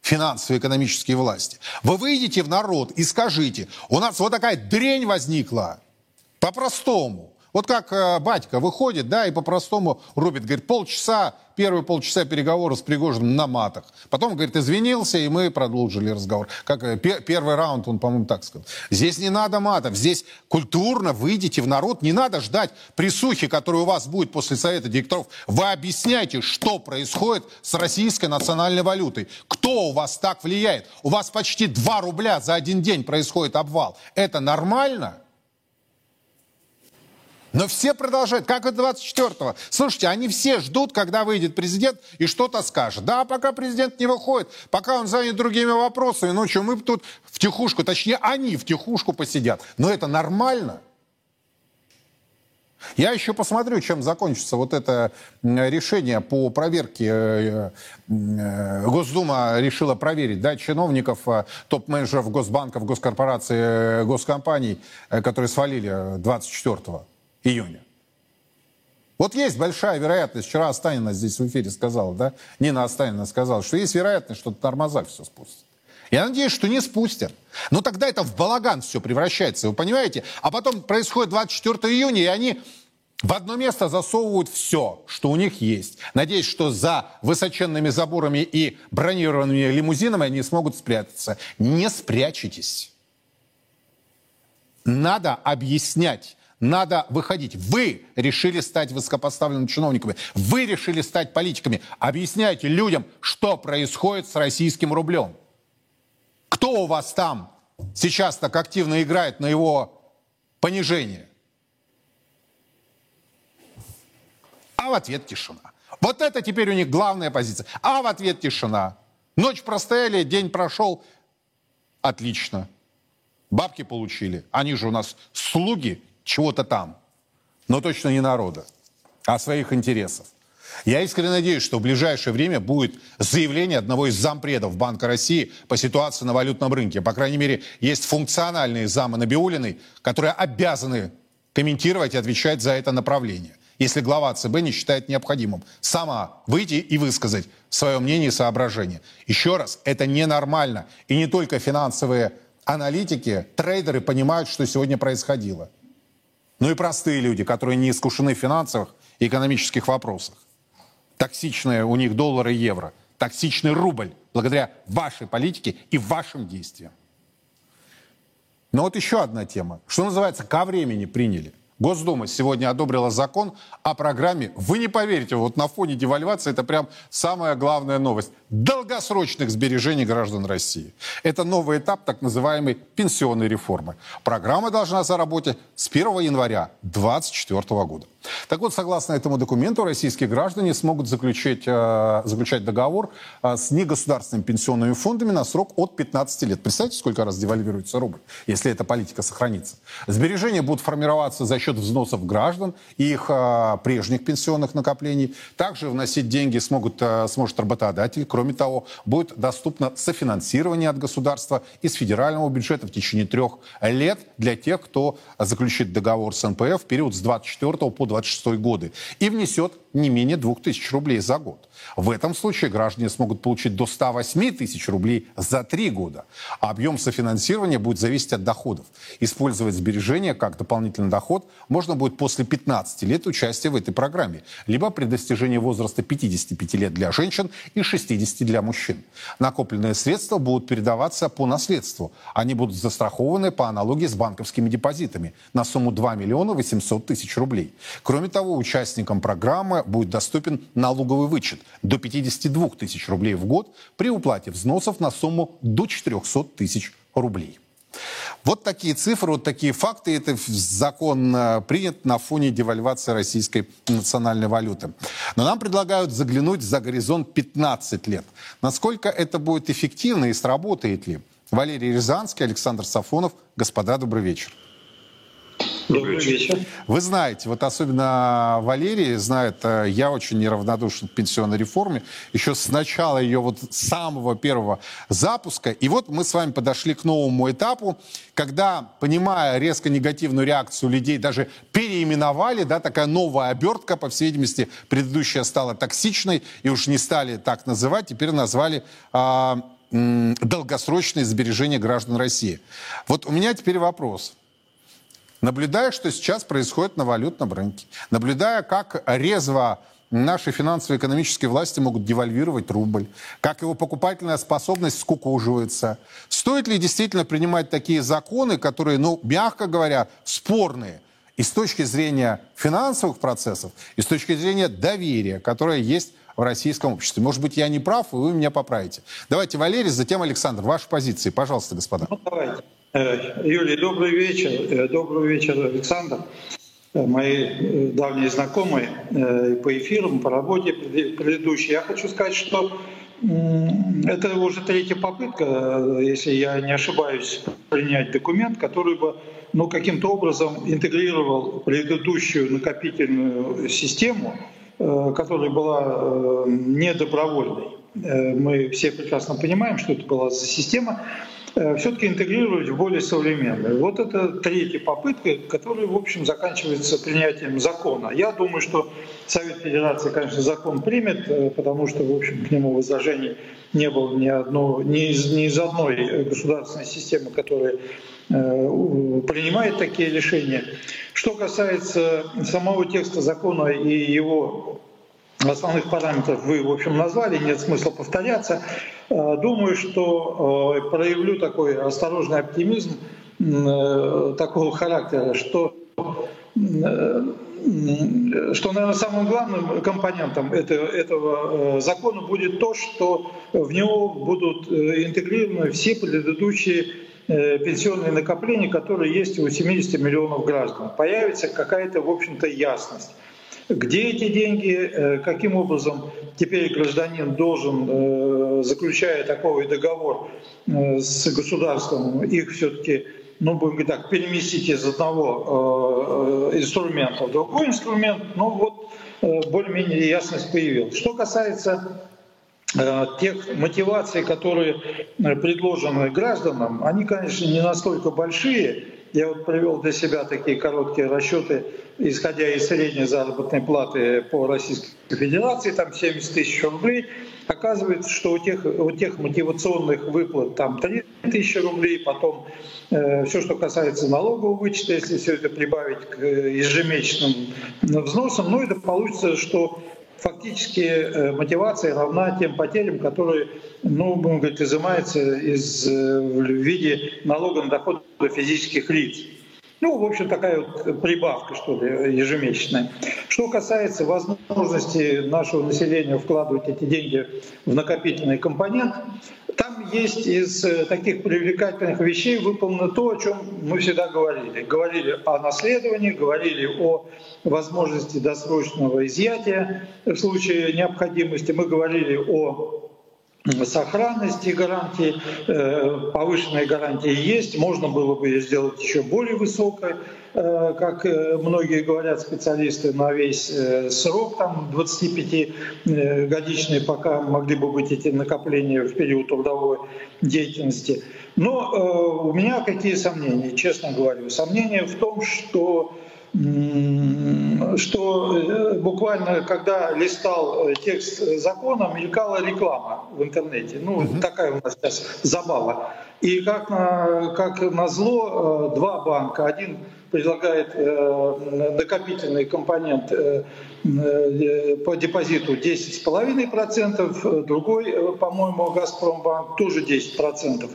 финансовые экономические власти. Вы выйдете в народ и скажите, у нас вот такая дрень возникла, по-простому. Вот как э, батька выходит, да, и по-простому рубит, говорит, полчаса, первые полчаса переговоров с Пригожиным на матах. Потом, говорит, извинился, и мы продолжили разговор. Как э, пер, первый раунд, он, по-моему, так сказал. Здесь не надо матов, здесь культурно выйдите в народ, не надо ждать присухи, которая у вас будет после Совета директоров. Вы объясняйте, что происходит с российской национальной валютой. Кто у вас так влияет? У вас почти 2 рубля за один день происходит обвал. Это нормально? Но все продолжают, как и 24-го. Слушайте, они все ждут, когда выйдет президент и что-то скажет. Да, пока президент не выходит, пока он занят другими вопросами, ну что, мы тут в тихушку, точнее, они в тихушку посидят. Но это нормально. Я еще посмотрю, чем закончится вот это решение по проверке. Э, э, Госдума решила проверить да, чиновников, э, топ-менеджеров госбанков, госкорпораций, госкомпаний, которые свалили 24-го июня. Вот есть большая вероятность, вчера Останина здесь в эфире сказала, да, Нина Останина сказала, что есть вероятность, что тормоза все спустят. Я надеюсь, что не спустят. Но тогда это в балаган все превращается, вы понимаете? А потом происходит 24 июня, и они в одно место засовывают все, что у них есть. Надеюсь, что за высоченными заборами и бронированными лимузинами они смогут спрятаться. Не спрячетесь. Надо объяснять надо выходить. Вы решили стать высокопоставленными чиновниками. Вы решили стать политиками. Объясняйте людям, что происходит с российским рублем. Кто у вас там сейчас так активно играет на его понижение? А в ответ тишина. Вот это теперь у них главная позиция. А в ответ тишина. Ночь простояли, день прошел. Отлично. Бабки получили. Они же у нас слуги чего-то там, но точно не народа, а своих интересов. Я искренне надеюсь, что в ближайшее время будет заявление одного из зампредов Банка России по ситуации на валютном рынке. По крайней мере, есть функциональные замы Набиулиной, которые обязаны комментировать и отвечать за это направление. если глава ЦБ не считает необходимым сама выйти и высказать свое мнение и соображение. Еще раз, это ненормально. И не только финансовые аналитики, трейдеры понимают, что сегодня происходило. Ну и простые люди, которые не искушены в финансовых и экономических вопросах. Токсичные у них доллары и евро. Токсичный рубль благодаря вашей политике и вашим действиям. Но вот еще одна тема. Что называется, ко времени приняли – Госдума сегодня одобрила закон о программе, вы не поверите, вот на фоне девальвации это прям самая главная новость, долгосрочных сбережений граждан России. Это новый этап так называемой пенсионной реформы. Программа должна заработать с 1 января 2024 года. Так вот, согласно этому документу, российские граждане смогут заключить, э, заключать договор э, с негосударственными пенсионными фондами на срок от 15 лет. Представьте, сколько раз девальвируется рубль, если эта политика сохранится. Сбережения будут формироваться за счет взносов граждан и их э, прежних пенсионных накоплений. Также вносить деньги смогут, э, сможет работодатель. Кроме того, будет доступно софинансирование от государства из федерального бюджета в течение трех лет для тех, кто заключит договор с НПФ в период с 24 по 26 годы и внесет не менее 2000 рублей за год. В этом случае граждане смогут получить до 108 тысяч рублей за три года. А объем софинансирования будет зависеть от доходов. Использовать сбережения как дополнительный доход можно будет после 15 лет участия в этой программе, либо при достижении возраста 55 лет для женщин и 60 для мужчин. Накопленные средства будут передаваться по наследству. Они будут застрахованы по аналогии с банковскими депозитами на сумму 2 миллиона 800 тысяч рублей. Кроме того, участникам программы будет доступен налоговый вычет до 52 тысяч рублей в год при уплате взносов на сумму до 400 тысяч рублей. Вот такие цифры, вот такие факты. Это закон э, принят на фоне девальвации российской национальной валюты. Но нам предлагают заглянуть за горизонт 15 лет. Насколько это будет эффективно и сработает ли? Валерий Рязанский, Александр Сафонов. Господа, добрый вечер. Добрый вечер. Вы знаете, вот особенно Валерий знает, э, я очень неравнодушен к пенсионной реформе, еще с начала ее вот самого первого запуска. И вот мы с вами подошли к новому этапу, когда, понимая резко негативную реакцию людей, даже переименовали, да, такая новая обертка, по всей видимости, предыдущая стала токсичной, и уж не стали так называть, теперь назвали э, долгосрочные сбережения граждан России. Вот у меня теперь вопрос – наблюдая, что сейчас происходит на валютном рынке, наблюдая, как резво наши финансово-экономические власти могут девальвировать рубль, как его покупательная способность скукоживается. Стоит ли действительно принимать такие законы, которые, ну, мягко говоря, спорные и с точки зрения финансовых процессов, и с точки зрения доверия, которое есть в российском обществе. Может быть, я не прав, и вы меня поправите. Давайте, Валерий, затем Александр. Ваши позиции, пожалуйста, господа. Ну, давайте. Э, Юлий, добрый вечер. Э, добрый вечер, Александр. Э, мои давние знакомые по эфирам, по работе предыдущей. Я хочу сказать, что это уже третья попытка, если я не ошибаюсь, принять документ, который бы ну, каким-то образом интегрировал предыдущую накопительную систему, которая была недобровольной. Мы все прекрасно понимаем, что это была за система, все-таки интегрировать в более современную. Вот это третья попытка, которая, в общем, заканчивается принятием закона. Я думаю, что Совет Федерации, конечно, закон примет, э, потому что, в общем, к нему возражений не было ни, одно, ни, из, ни из одной государственной системы, которая э, принимает такие решения. Что касается самого текста закона и его основных параметров вы, в общем, назвали, нет смысла повторяться. Э, думаю, что э, проявлю такой осторожный оптимизм э, такого характера, что что, наверное, самым главным компонентом этого, закона будет то, что в него будут интегрированы все предыдущие пенсионные накопления, которые есть у 70 миллионов граждан. Появится какая-то, в общем-то, ясность. Где эти деньги, э, каким образом теперь гражданин должен, э, заключая такой договор э, с государством, их все-таки ну, будем говорить так, переместить из одного инструмента в другой инструмент, ну вот более-менее ясность появилась. Что касается тех мотиваций, которые предложены гражданам, они, конечно, не настолько большие, Я вот привел для себя такие короткие расчеты, исходя из средней заработной платы по Российской Федерации, там 70 тысяч рублей. Оказывается, что у тех, у тех мотивационных выплат там 3 тысячи рублей, потом э, все, что касается налогового вычета, если все это прибавить к ежемесячным взносам, ну это получится, что фактически э, мотивация равна тем потерям, которые, ну, будем говорить, изымаются из, э, в виде налога на доход физических лиц. Ну, в общем, такая вот прибавка, что ли, ежемесячная. Что касается возможности нашего населения вкладывать эти деньги в накопительный компонент, там есть из э, таких привлекательных вещей выполнено то, о чем мы всегда говорили. Говорили о наследовании, говорили о возможности досрочного изъятия в случае необходимости. Мы говорили о сохранности гарантии, э, повышенные гарантии есть, можно было бы сделать еще более высокой, э, как э, многие говорят специалисты, на весь срок, там 25-годичный, пока могли бы быть эти накопления в период трудовой деятельности. Но у меня какие сомнения, честно говорю. Сомнения в том, что что э, буквально, когда листал э, текст закона, мелькала реклама в интернете. Ну, угу. такая у нас сейчас забава. И как, на, как назло, э, два банка. Один предлагает накопительный компонент по депозиту 10,5%, другой, по-моему, «Газпромбанк» тоже 10%.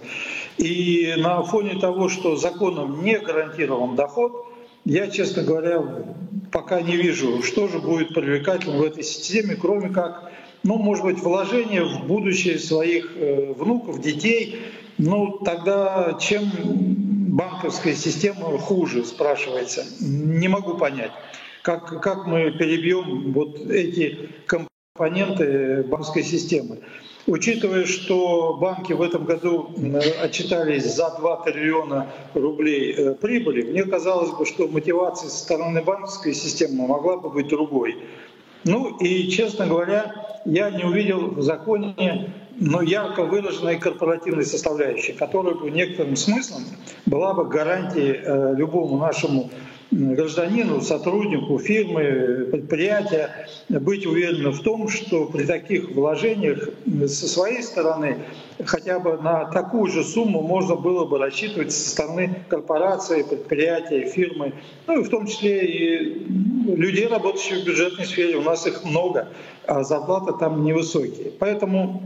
И на фоне того, что законом не гарантирован доход, я, честно говоря, пока не вижу, что же будет привлекательным в этой системе, кроме как, ну, может быть, вложение в будущее своих э, внуков, детей. Ну, тогда чем банковская система хуже, спрашивается. Не могу понять, как, как мы перебьем вот эти компоненты банковской системы. Учитывая, что банки в этом году отчитались за 2 триллиона рублей э, прибыли, мне казалось бы, что мотивация со стороны банковской системы могла бы быть другой. Ну и, честно говоря, я не увидел в законе но ярко выраженной корпоративной составляющей, которая бы некоторым смыслом была бы гарантией э, любому нашему гражданину, сотруднику фирмы, предприятия быть уверенным в том, что при таких вложениях со своей стороны хотя бы на такую же сумму можно было бы рассчитывать со стороны корпорации, предприятия, фирмы, ну и в том числе и людей, работающих в бюджетной сфере. У нас их много, а зарплаты там невысокие. Поэтому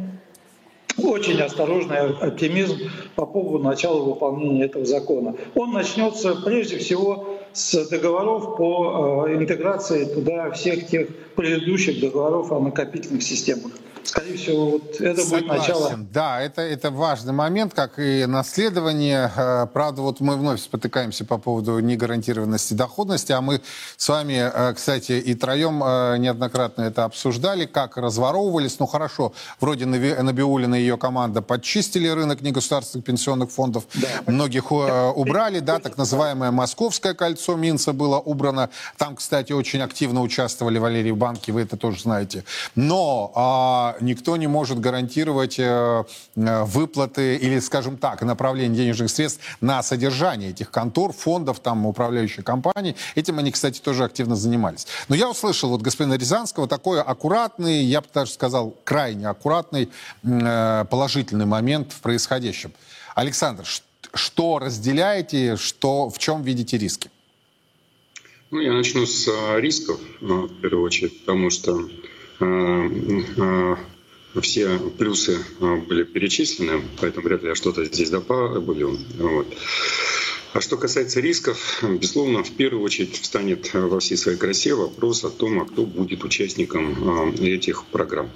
очень осторожный оптимизм по поводу начала выполнения этого закона. Он начнется прежде всего с договоров по э, интеграции туда всех тех предыдущих договоров о накопительных системах скорее всего, вот это Согласен. будет начало. Да, это, это важный момент, как и наследование. Э, правда, вот мы вновь спотыкаемся по поводу негарантированности доходности, а мы с вами, э, кстати, и троем э, неоднократно это обсуждали, как разворовывались. Ну, хорошо, вроде Набиулина и ее команда подчистили рынок негосударственных пенсионных фондов, да. многих убрали, да, так называемое Московское кольцо Минца было убрано. Там, кстати, очень активно участвовали Валерий Банки, вы это тоже знаете. Но а, никто не может гарантировать э, э, выплаты или, скажем так, направление денежных средств на содержание этих контор, фондов, там, управляющих компаний. Этим они, кстати, тоже активно занимались. Но я услышал вот господина Рязанского такой аккуратный, я бы даже сказал, крайне аккуратный э, положительный момент в происходящем. Александр, что разделяете, что, в чем видите риски? Ну, я начну с рисков, в первую очередь, потому что все плюсы э, были перечислены, поэтому вряд ли я что-то здесь добавлю. Вот. А что касается рисков, безусловно, в первую очередь встанет во всей своей красе вопрос о том, а кто будет участником этих программ.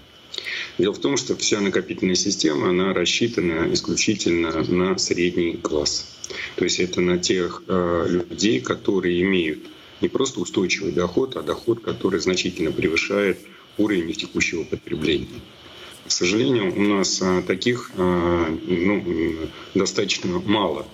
Дело в том, что вся накопительная система, она рассчитана исключительно на средний класс. То есть это на тех людей, которые имеют не просто устойчивый доход, а доход, который значительно превышает уровень их текущего потребления. К сожалению, у нас а, таких а, ну, достаточно мало.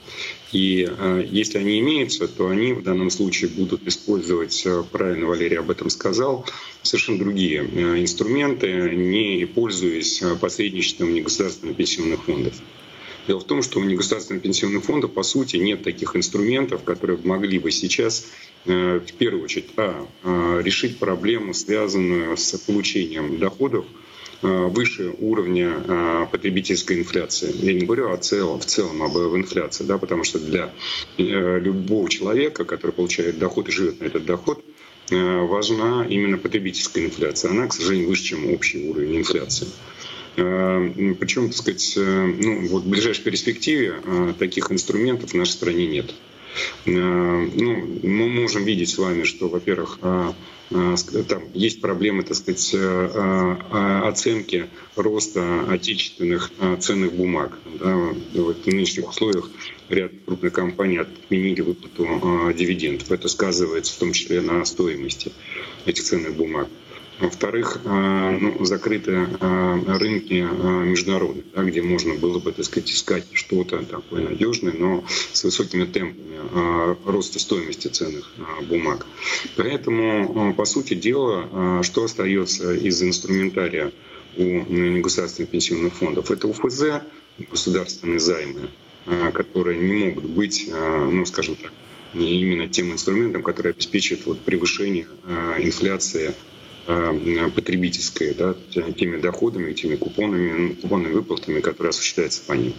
И а, если они имеются, то они в данном случае будут использовать, правильно Валерий об этом сказал, совершенно другие инструменты, не пользуясь посредничеством негосударственных пенсионных фондов. Дело в том, что у негосударственного пенсионного фонда, по сути, нет таких инструментов, которые могли бы сейчас, э, в первую очередь, а, а, решить проблему, связанную с получением доходов Э, выше уровня э, потребительской инфляции. Я не говорю о целом, в целом об инфляции, да, потому что для любого человека, который получает доход и живет на этот доход, важна именно потребительская инфляция. Она, к сожалению, выше, чем общий уровень инфляции. Причем, так сказать, ну, вот в ближайшей перспективе таких инструментов в нашей стране нет. Ну, мы можем видеть с вами, что, во-первых, Э, там есть проблемы, так сказать, э, э, оценки роста отечественных ценных бумаг. Да, в нынешних условиях ряд крупных компаний отменили выплату дивидендов. Это сказывается в том числе на стоимости этих ценных бумаг. Во-вторых, э, ну, закрыты э, рынки э, международные, да, где можно было бы, так сказать, искать что-то такое надежное, но с высокими темпами роста стоимости ценных бумаг. Поэтому, по сути дела, что остается из инструментария у государственных пенсионных фондов? Это УФЗ, государственные займы, которые не могут быть, ну, скажем так, именно тем инструментом, который обеспечит вот превышение инфляции Э, потребительской, да, теми доходами, теми купонами, ну, купонными выплатами, которые осуществляются по ним.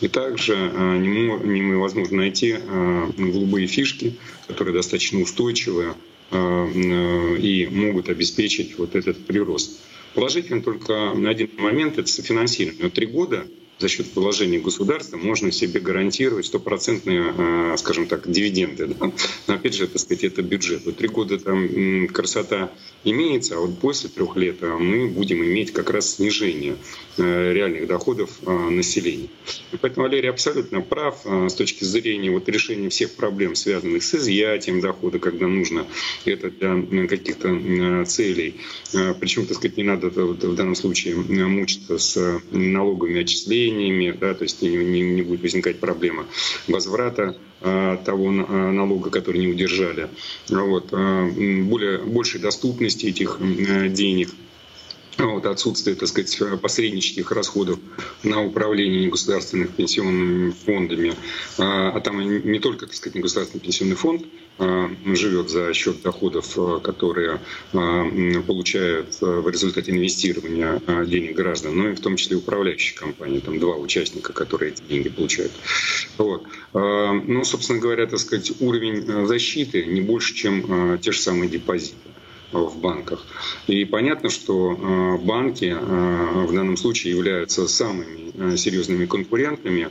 И также э, невозможно найти э, голубые фишки, которые достаточно устойчивые и могут обеспечить вот этот прирост. Положительно только на один момент это софинансирование. Три года за счет вложений государства можно себе гарантировать стопроцентные, э, скажем так, дивиденды. Да? Но опять же, так сказать, это бюджет. Вот три года там красота имеется, а вот после трех лет э, мы будем иметь как раз снижение э, реальных доходов населения. И поэтому Валерий абсолютно прав с точки зрения вот решения всех проблем, связанных с изъятием дохода, когда нужно это для каких-то целей. Причем, так сказать, не надо в данном случае мучиться с налоговыми отчислениями, нарушениями, да, то есть не, не, не будет возникать проблема возврата а, того а, налога, который не удержали, вот, а, более, большей доступности этих денег – вот, отсутствие, так сказать, посреднических расходов на управление негосударственными пенсионными фондами. А, а там не только, так сказать, негосударственный пенсионный фонд а, живет за счет доходов, а, которые получают в результате инвестирования денег граждан, но и в том числе управляющие компании. Там два участника, которые эти деньги получают. Вот. Ну, собственно говоря, так сказать, уровень защиты не больше, чем те же самые депозиты в банках. И понятно, что э, банки э, в данном случае являются самыми серьезными конкурентами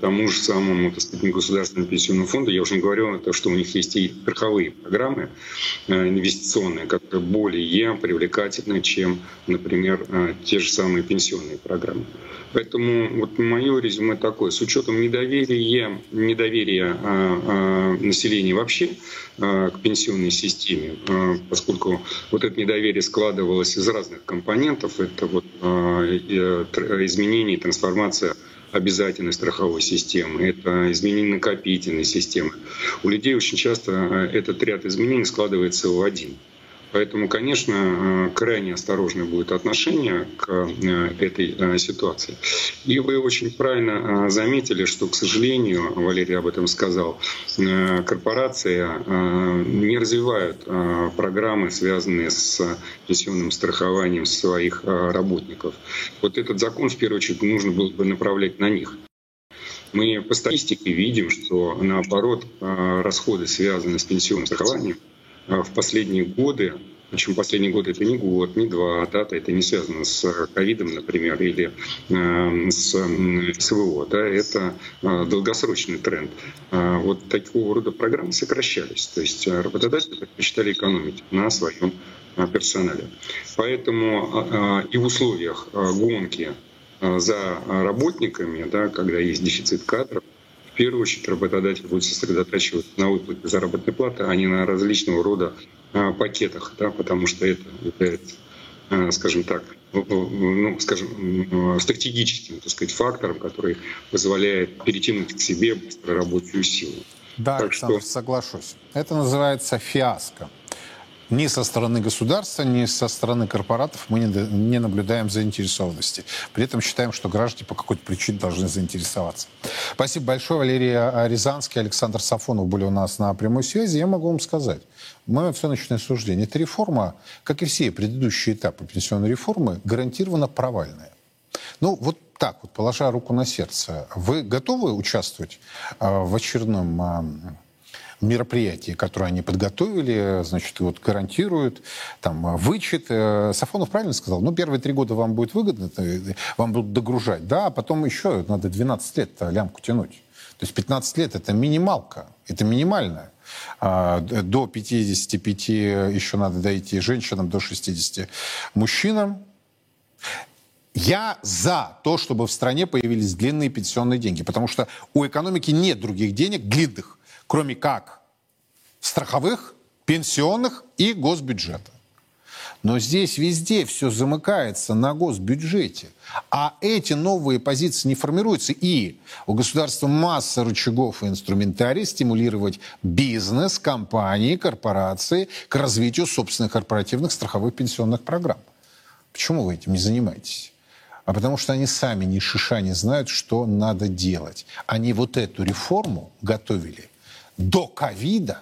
тому же самому так сказать, государственному пенсионному фонду. Я уже не говорю о том, что у них есть и страховые программы инвестиционные, которые более привлекательны, чем, например, те же самые пенсионные программы. Поэтому вот мое резюме такое. С учетом недоверия, недоверия населения вообще к пенсионной системе, поскольку вот это недоверие складывалось из разных компонентов, это вот а, изменение, трансформация обязательной страховой системы, это изменение накопительной системы. У людей очень часто а, этот ряд изменений складывается в один – Поэтому, конечно, э, крайне осторожное будет отношение к э, этой э, ситуации. И вы очень правильно заметили, что, к сожалению, Валерий об этом сказал, корпорации не развивают программы, связанные с пенсионным страхованием своих работников. Вот этот закон, в первую очередь, нужно было бы направлять на них. Мы по статистике видим, что наоборот расходы, связанные с пенсионным страхованием, в последние годы, причем последние годы это не год, не два, дата, это не связано с ковидом, например, или э, с СВО, да, это э, долгосрочный тренд. Э, вот такого рода программы сокращались, то есть работодатели предпочитали экономить на своем персонале. Поэтому и в условиях гонки за работниками, да, когда есть дефицит кадров, в первую очередь работодатель будет сосредотачиваться на выплате заработной платы, а не на различного рода а, пакетах, да, потому что это является, а, скажем так, ну, скажем, стратегическим так сказать, фактором, который позволяет перетянуть к себе рабочую силу. Да, так Александр, что... соглашусь. Это называется фиаско. Ни со стороны государства, ни со стороны корпоратов мы не наблюдаем заинтересованности. При этом считаем, что граждане по какой-то причине должны заинтересоваться. Спасибо большое. Валерий Рязанский, Александр Сафонов были у нас на прямой связи. Я могу вам сказать, мое оценочное суждение. Эта реформа, как и все предыдущие этапы пенсионной реформы, гарантированно провальная. Ну, вот так вот, положа руку на сердце, вы готовы участвовать э, в очередном э, мероприятии, которое они подготовили, значит, вот гарантируют, там, вычет. Э, Сафонов правильно сказал? Ну, первые три года вам будет выгодно, вам будут догружать, да, а потом еще надо 12 лет лямку тянуть. То есть 15 лет – это минималка, это минимальная. А, до 55 еще надо дойти женщинам, до 60 мужчинам. Я за то, чтобы в стране появились длинные пенсионные деньги, потому что у экономики нет других денег длинных, кроме как страховых, пенсионных и госбюджета. Но здесь везде все замыкается на госбюджете. А эти новые позиции не формируются. И у государства масса рычагов и инструментарий стимулировать бизнес, компании, корпорации к развитию собственных корпоративных страховых пенсионных программ. Почему вы этим не занимаетесь? А потому что они сами ни шиша не знают, что надо делать. Они вот эту реформу готовили до ковида,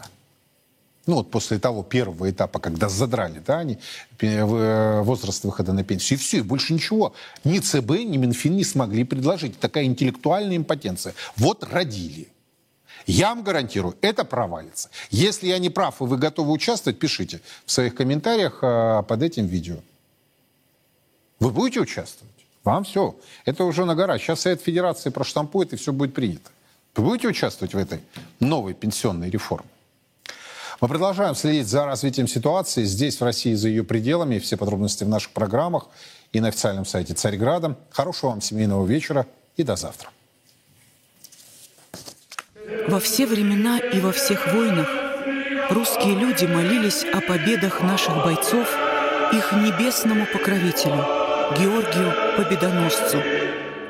ну вот после того первого этапа, когда задрали, да, они, э, возраст выхода на пенсию, и все, и больше ничего. Ни ЦБ, ни Минфин не смогли предложить. Такая интеллектуальная импотенция. Вот родили. Я вам гарантирую, это провалится. Если я не прав, и вы готовы участвовать, пишите в своих комментариях э, под этим видео. Вы будете участвовать? Вам все. Это уже на гора. Сейчас Совет Федерации проштампует, и все будет принято. Вы будете участвовать в этой новой пенсионной реформе? Мы продолжаем следить за развитием ситуации здесь, в России, за ее пределами. Все подробности в наших программах и на официальном сайте Царьграда. Хорошего вам семейного вечера и до завтра. Во все времена и во всех войнах русские люди молились о победах наших бойцов их небесному покровителю, Георгию Победоносцу.